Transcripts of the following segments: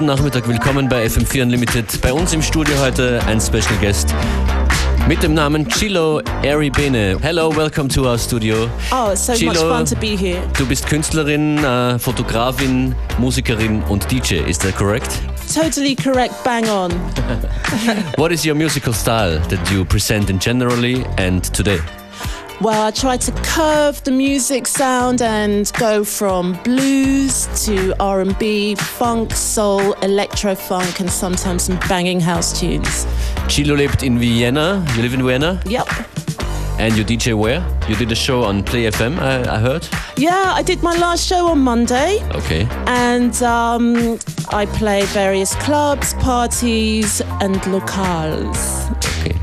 Guten Nachmittag, willkommen bei FM4 Unlimited. Bei uns im Studio heute ein Special Guest mit dem Namen Chilo Eribene. Hello, welcome to our studio. Oh, it's so Chilo, much fun to be here. Du bist Künstlerin, äh, Fotografin, Musikerin und DJ, is that correct? Totally correct, bang on. What is your musical style that you present in generally and today? Well, I try to curve the music sound and go from blues to R&B, funk, soul, electro funk, and sometimes some banging house tunes. Chilo lived in Vienna. You live in Vienna? Yep. And you DJ where? You did a show on Play FM, I, I heard. Yeah, I did my last show on Monday, Okay. and um, I play various clubs, parties, and locales. Okay.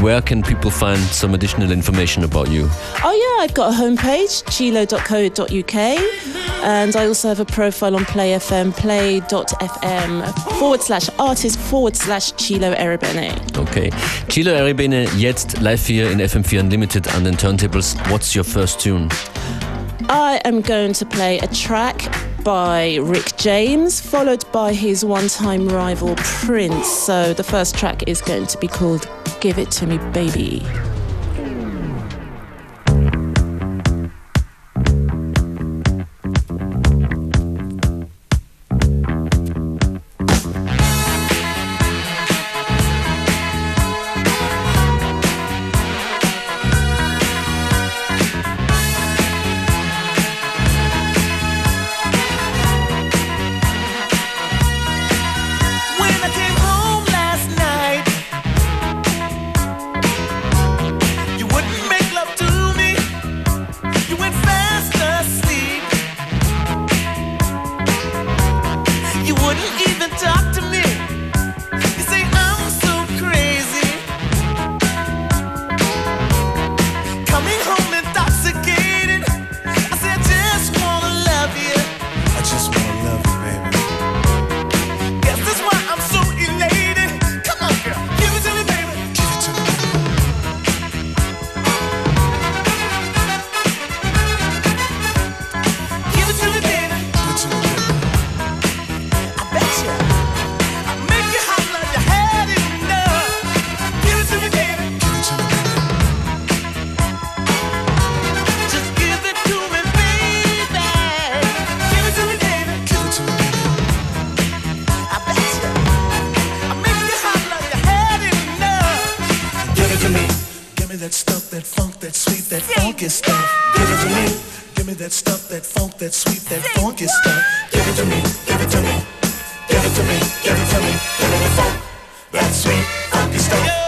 Where can people find some additional information about you? Oh yeah, I've got a homepage, chilo.co.uk, and I also have a profile on Play FM, play.fm forward slash artist forward slash Chilo Eribene. Okay. Chilo Eribene jetzt live hier in FM4 Unlimited an den Turntables. What's your first tune? I am going to play a track by Rick James, followed by his one-time rival Prince. So the first track is going to be called "Give It to Me, Baby." Stuff. Give it to me. Give it to me. Give it to me. Give it to me. Give me the funk, that sweet, funky stuff.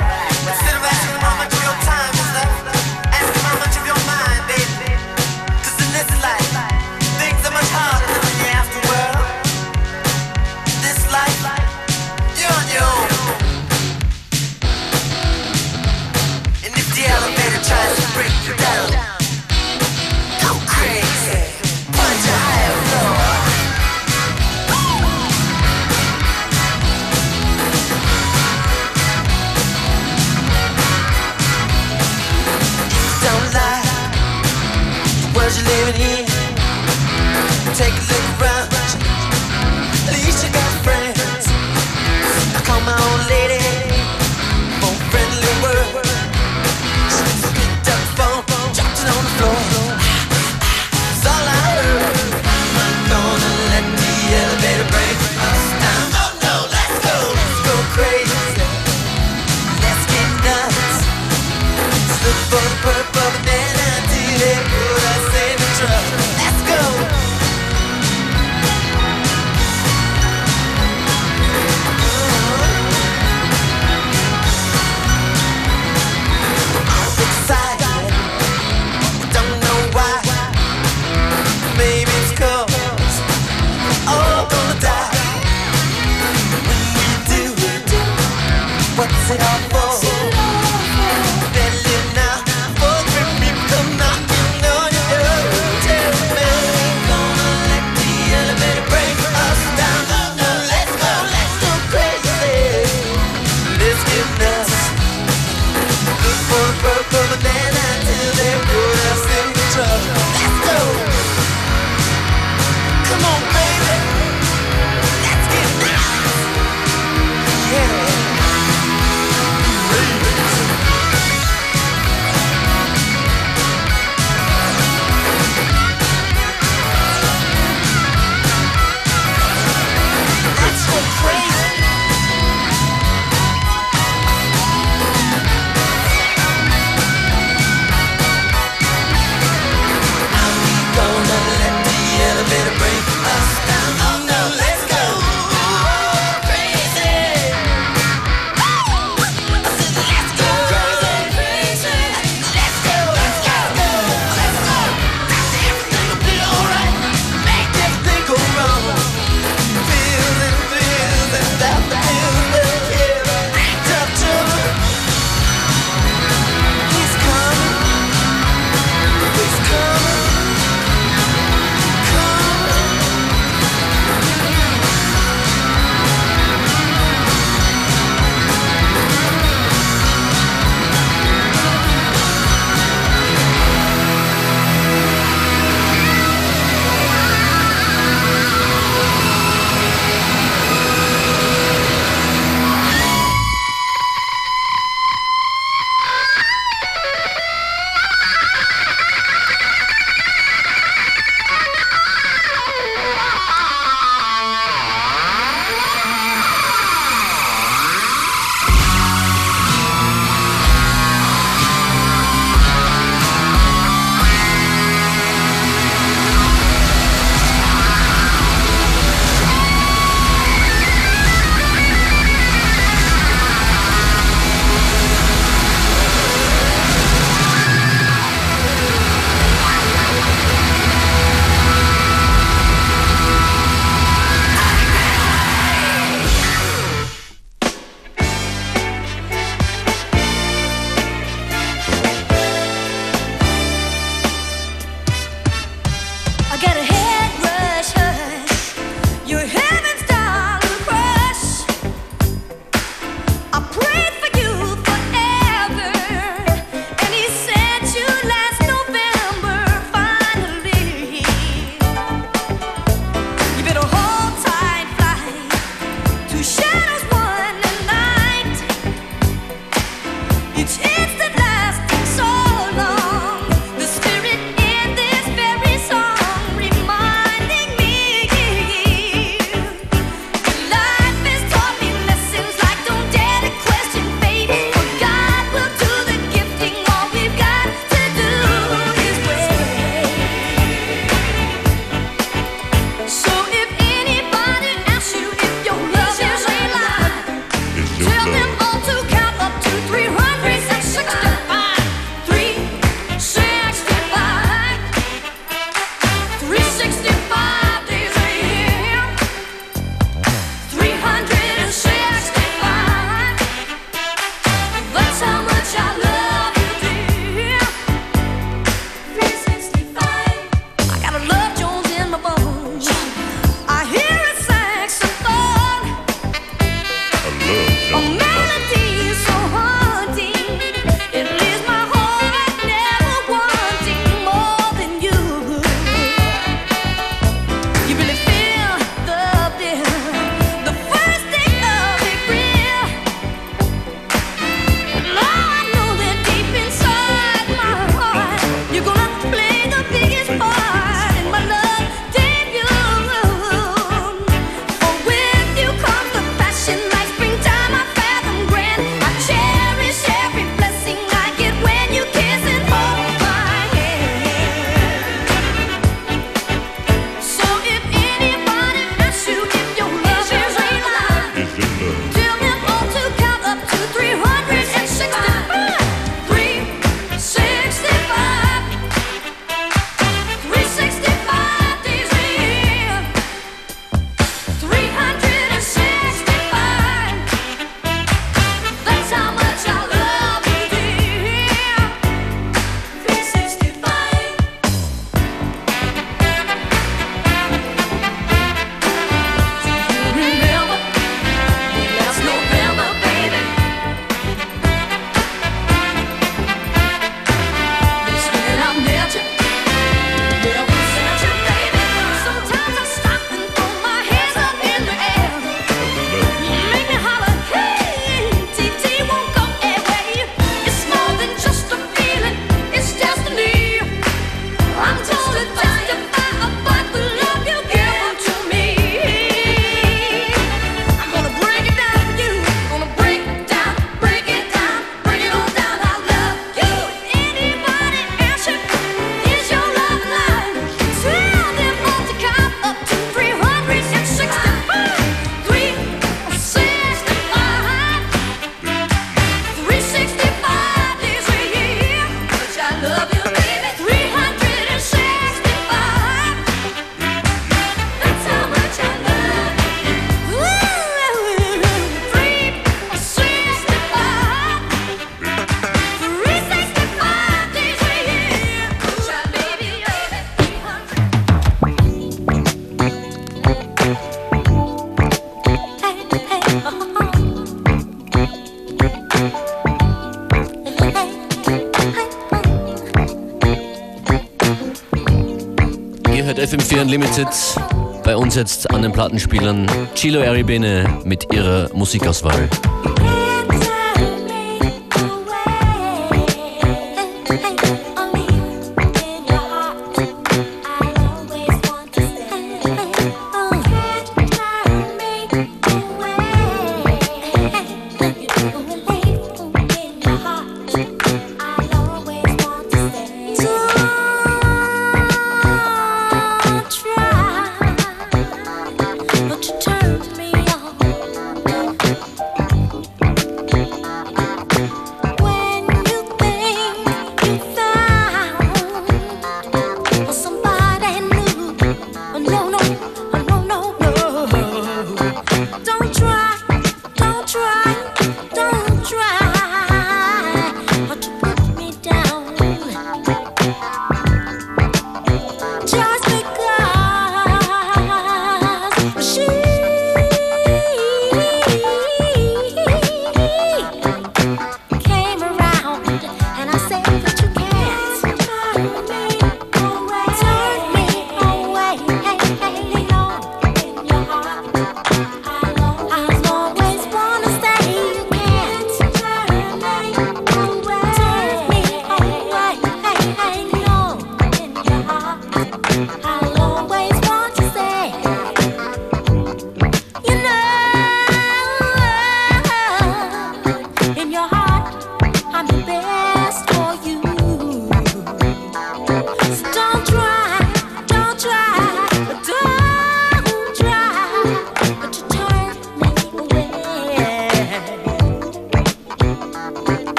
Exit. Bei uns jetzt an den Plattenspielern Chilo Eribene mit ihrer Musikauswahl.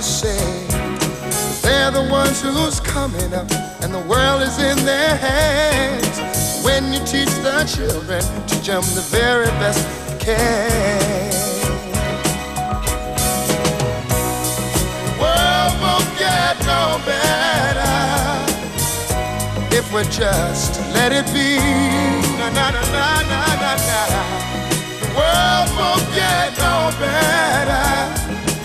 To say. They're the ones who's coming up, and the world is in their hands. When you teach the children, teach them the very best you can. The world won't get no better if we just let it be. Na na na na na na. The world won't get no better.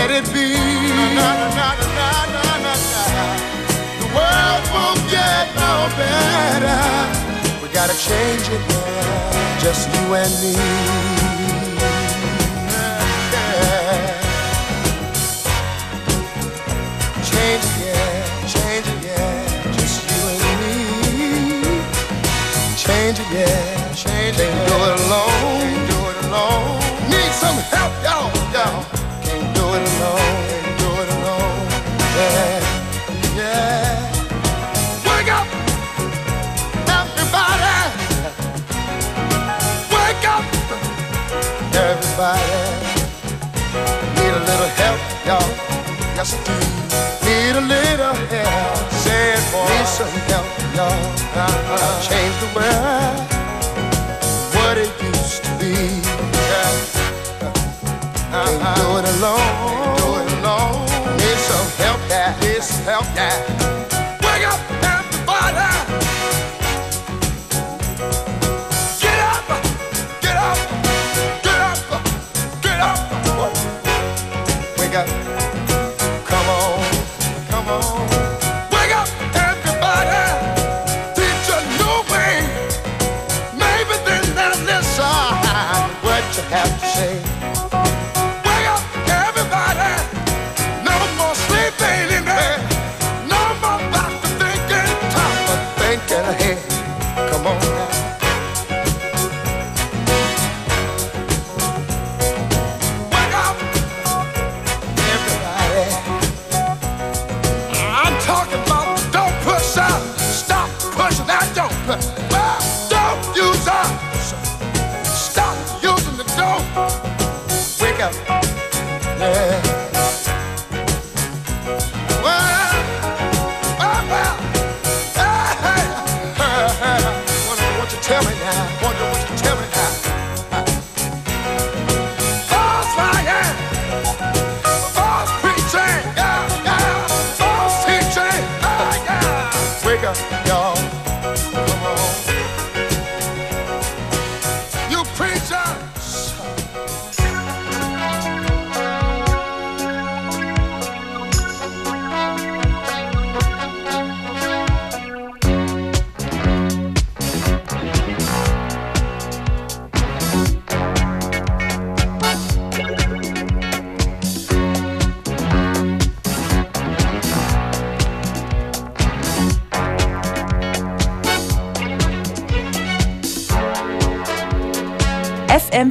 let it be. The world won't get no better. We gotta change it now, just you and me. Uh-huh. Change the world. What it used to be. Yeah. Do it alone. Can't do it alone. Need some help. Need some help.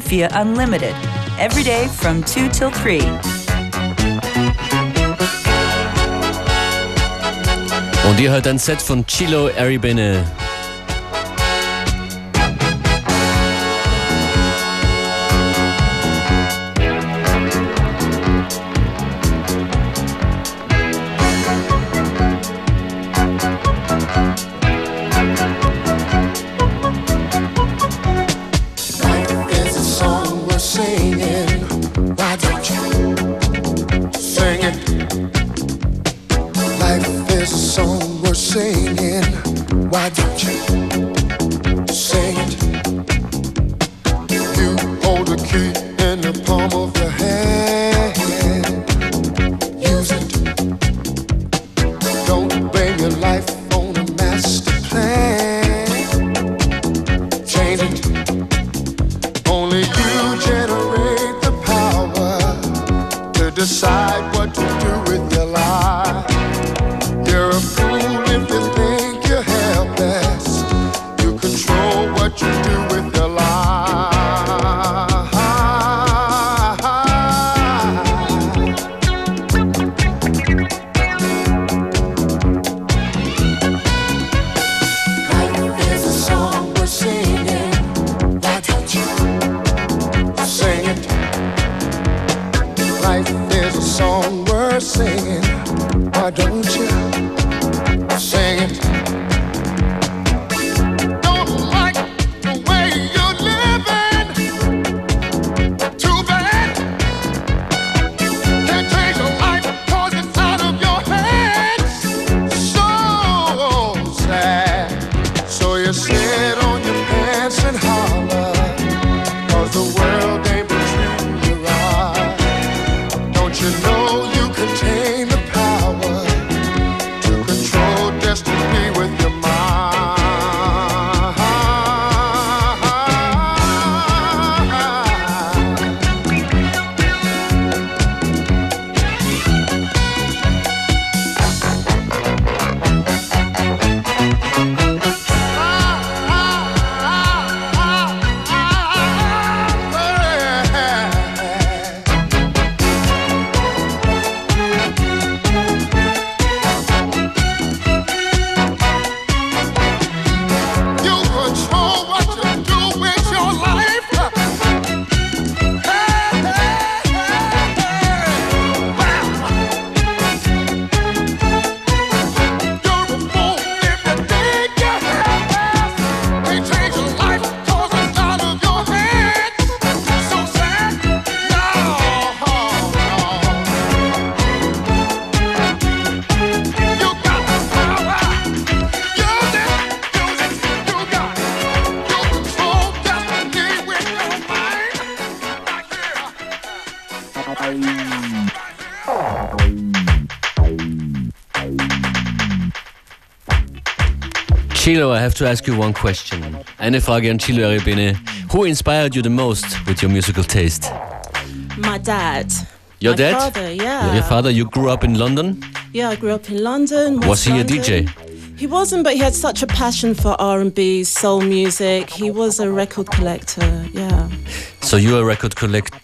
FM4 Unlimited. Every day from 2 till 3. Und ihr hört ein Set von Chilo there's a song we're singing, why don't you sing it? You hold the key in the palm of your hand. Chilo, I have to ask you one question. Eine Frage an Chilo Aribene. Who inspired you the most with your musical taste? My dad. Your My dad? father, yeah. Your father, you grew up in London? Yeah, I grew up in London. Was West he a DJ? He wasn't, but he had such a passion for R&B, soul music. He was a record collector. Yeah. So you're a record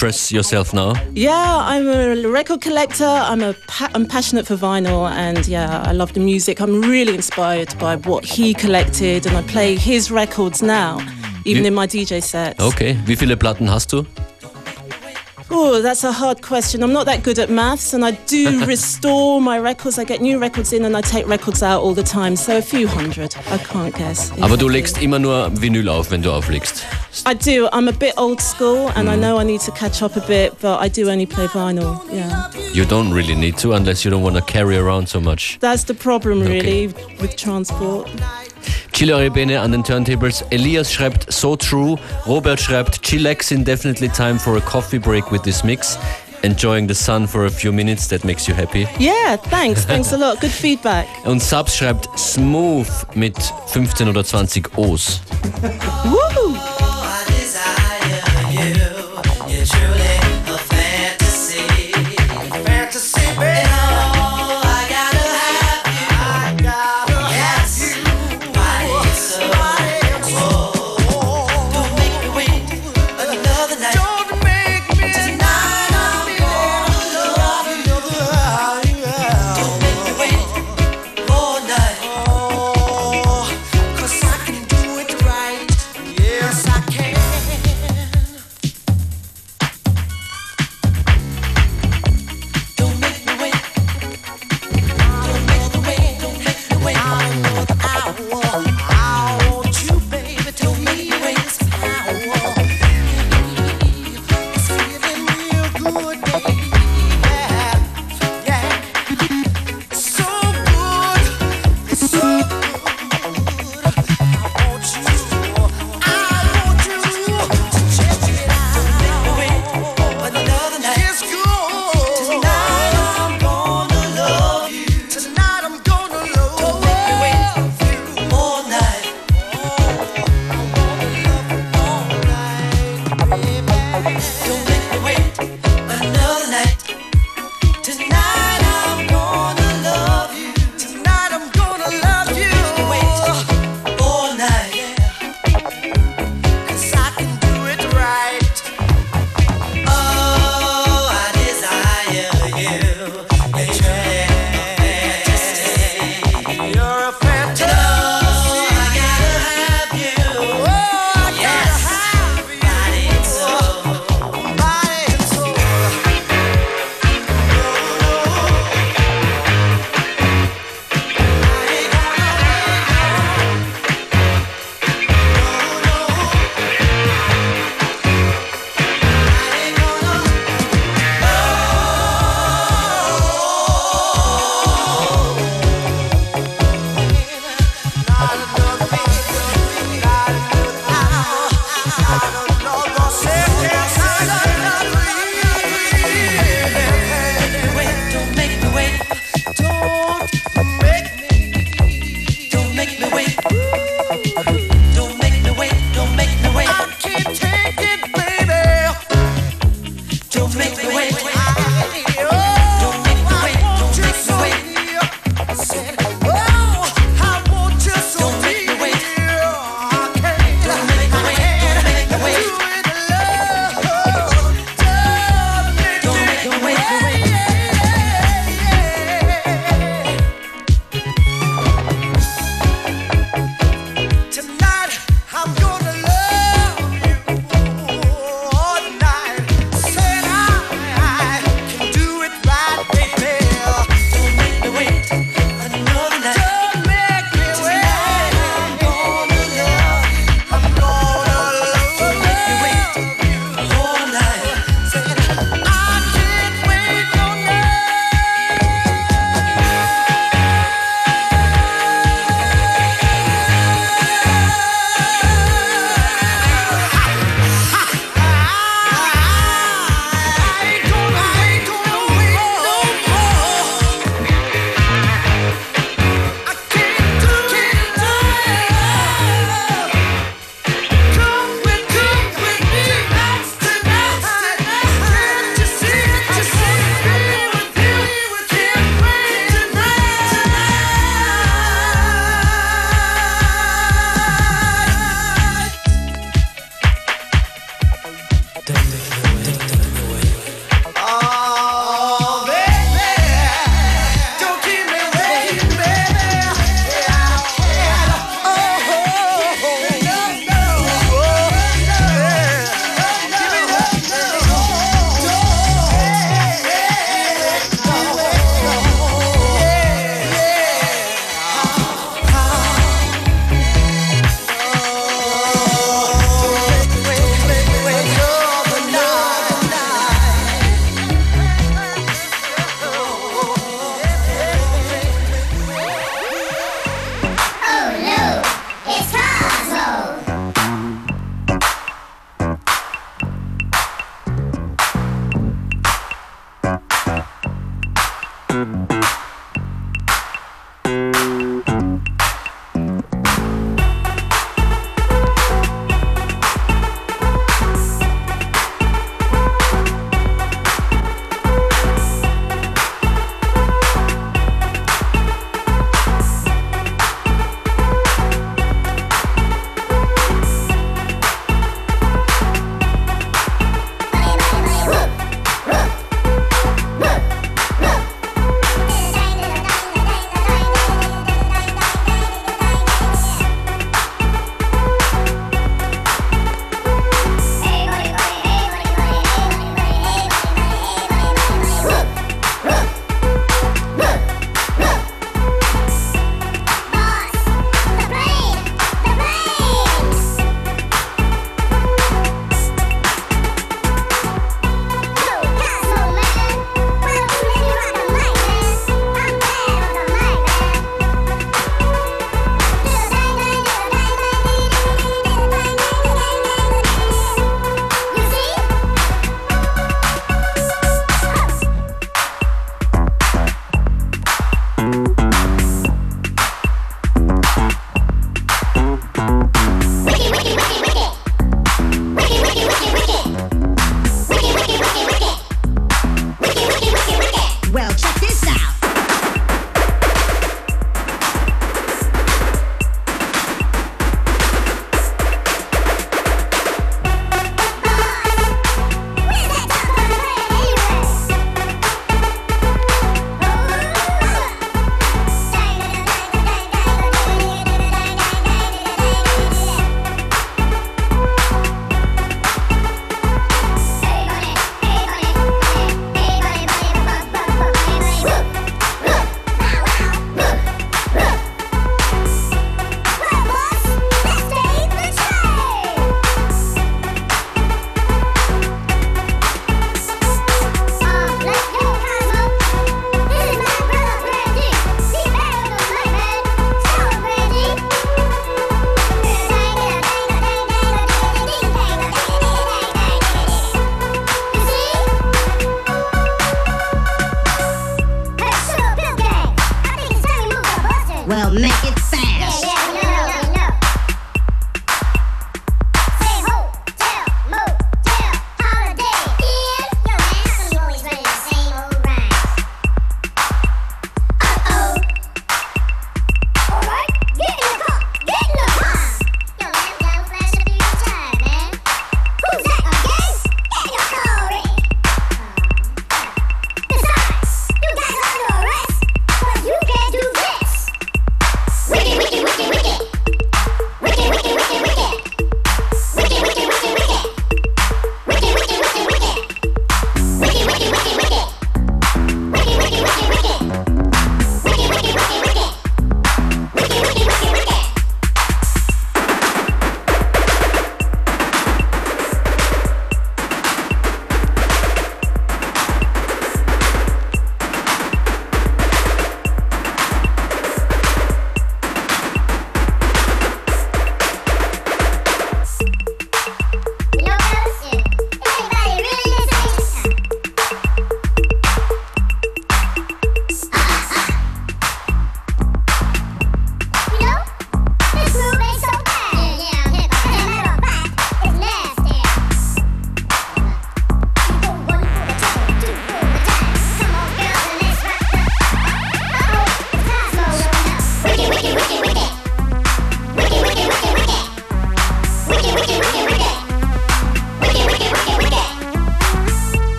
collectress yourself now? Yeah, I'm a record collector. I'm a pa- I'm passionate for vinyl, and yeah, I love the music. I'm really inspired by what he collected, and I play his records now, even in my DJ sets. Okay. Wie viele Platten hast du? Oh, that's a hard question. I'm not that good at maths, and I do restore my records. I get new records in, and I take records out all the time. So a few hundred. I can't guess. Aber du legst immer nur Vinyl auf, wenn du auflegst. I do. I'm a bit old school, and I mm. know I need to catch up a bit, but I do only play vinyl. Yeah, You don't really need to unless you don't want to carry around so much. that's the problem, really, with transport. Chilo Rebene an den Turntables. Elias schreibt So True. Robert schreibt Chillax in definitely time for a coffee break with this mix. Enjoying the sun for a few minutes, that makes you happy. Yeah, thanks. Thanks a lot. Good feedback. Und Subs schreibt Smooth mit 15 oder 20 O's. Woo!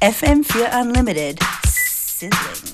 FM4 Unlimited. Sizzling.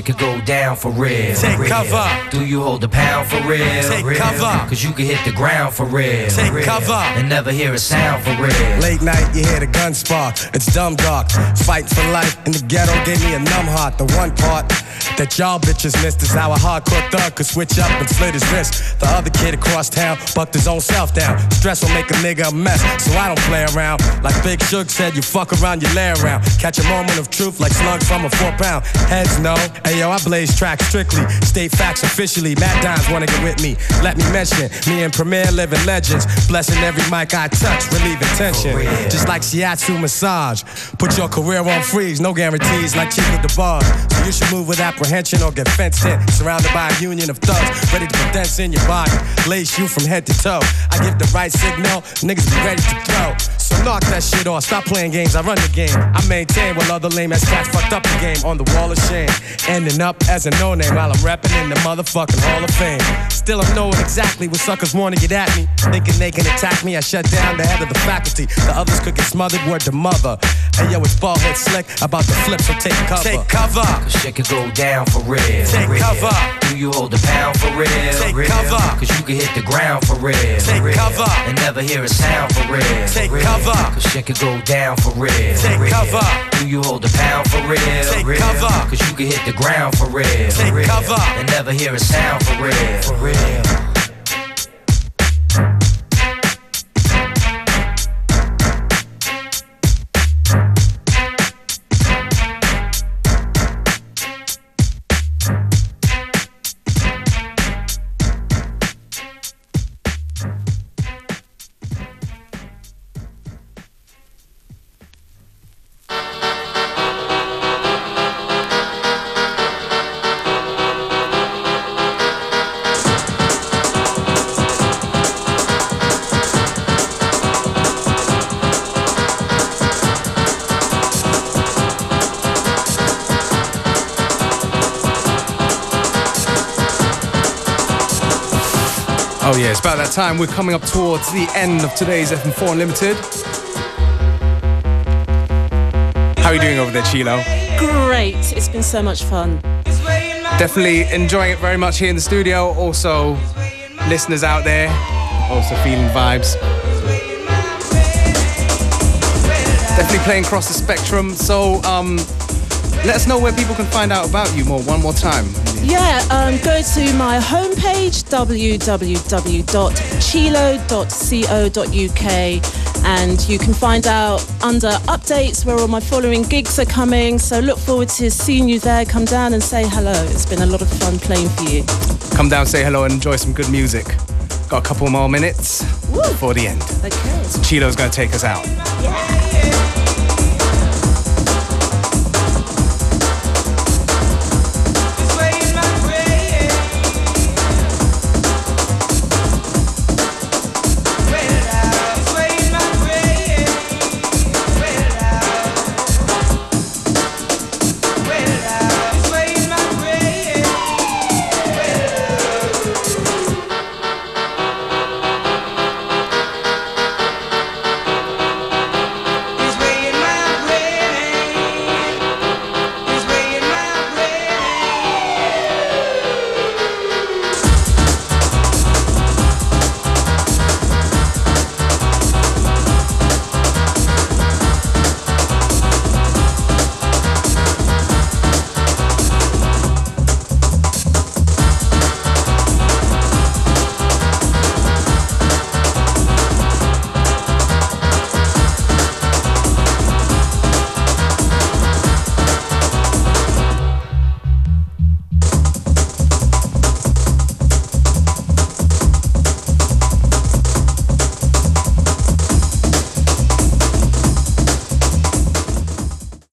Shit could go down for real. Take real. cover. Do you hold the pound for real? Take real? cover. Cause you can hit the ground for real. Take real. cover. And never hear a sound for real. Late night, you hear the gun spark. It's dumb dark. Fight for life in the ghetto gave me a numb heart. The one part that y'all bitches missed is how a hardcore thug could switch up and slit his wrist. The other kid across town bucked his own self down. Stress will make a nigga a mess, so I don't play around. Like Big Shug said, you fuck around, you lay around. Catch a moment of truth like slugs from a four pound. Heads no. Hey yo, I blaze tracks strictly. State facts officially. Mad Dimes wanna get with me. Let me mention, me and Premier living legends. Blessing every mic I touch, relieving tension. Just like shiatsu massage. Put your career on freeze, no guarantees like cheap with the bars. So you should move with apprehension or get fenced in. Surrounded by a union of thugs, ready to dents in your body. Lace you from head to toe. I give the right signal, niggas be ready to throw. So knock that shit off, stop playing games, I run the game. I maintain while other lame ass cats fucked up the game on the wall of shame. Ending up as a no name while I'm rapping in the motherfucking Hall of Fame. Still, I'm knowing exactly what suckers wanna get at me. Thinking they can attack me, I shut down the head of the faculty. The others could get smothered, word to mother. Hey yo, it's ball head slick about to flip, so take cover. Take cover. Cause shit could go down for real. Take real. cover. Do you hold the pound for real? Take real? cover. Cause you can hit the ground for real. Take real. cover. And never hear a sound for real. Take real. cover. Cause shit could go down for real. Take real. cover. Do you hold a pound for real? Take real? cover. Cause you can hit the ground for real. Take real. cover. And never hear a sound for real. For real. About that time. We're coming up towards the end of today's FM4 Unlimited. How are you doing over there, Chilo? Great. It's been so much fun. Definitely enjoying it very much here in the studio. Also, listeners out there, also feeling vibes. Definitely playing across the spectrum. So, um, let us know where people can find out about you more. One more time. Yeah, um, go to my homepage, www.chilo.co.uk, and you can find out under updates where all my following gigs are coming. So look forward to seeing you there. Come down and say hello. It's been a lot of fun playing for you. Come down, say hello, and enjoy some good music. Got a couple more minutes before the end. Okay. So Chilo's gonna take us out. Yeah.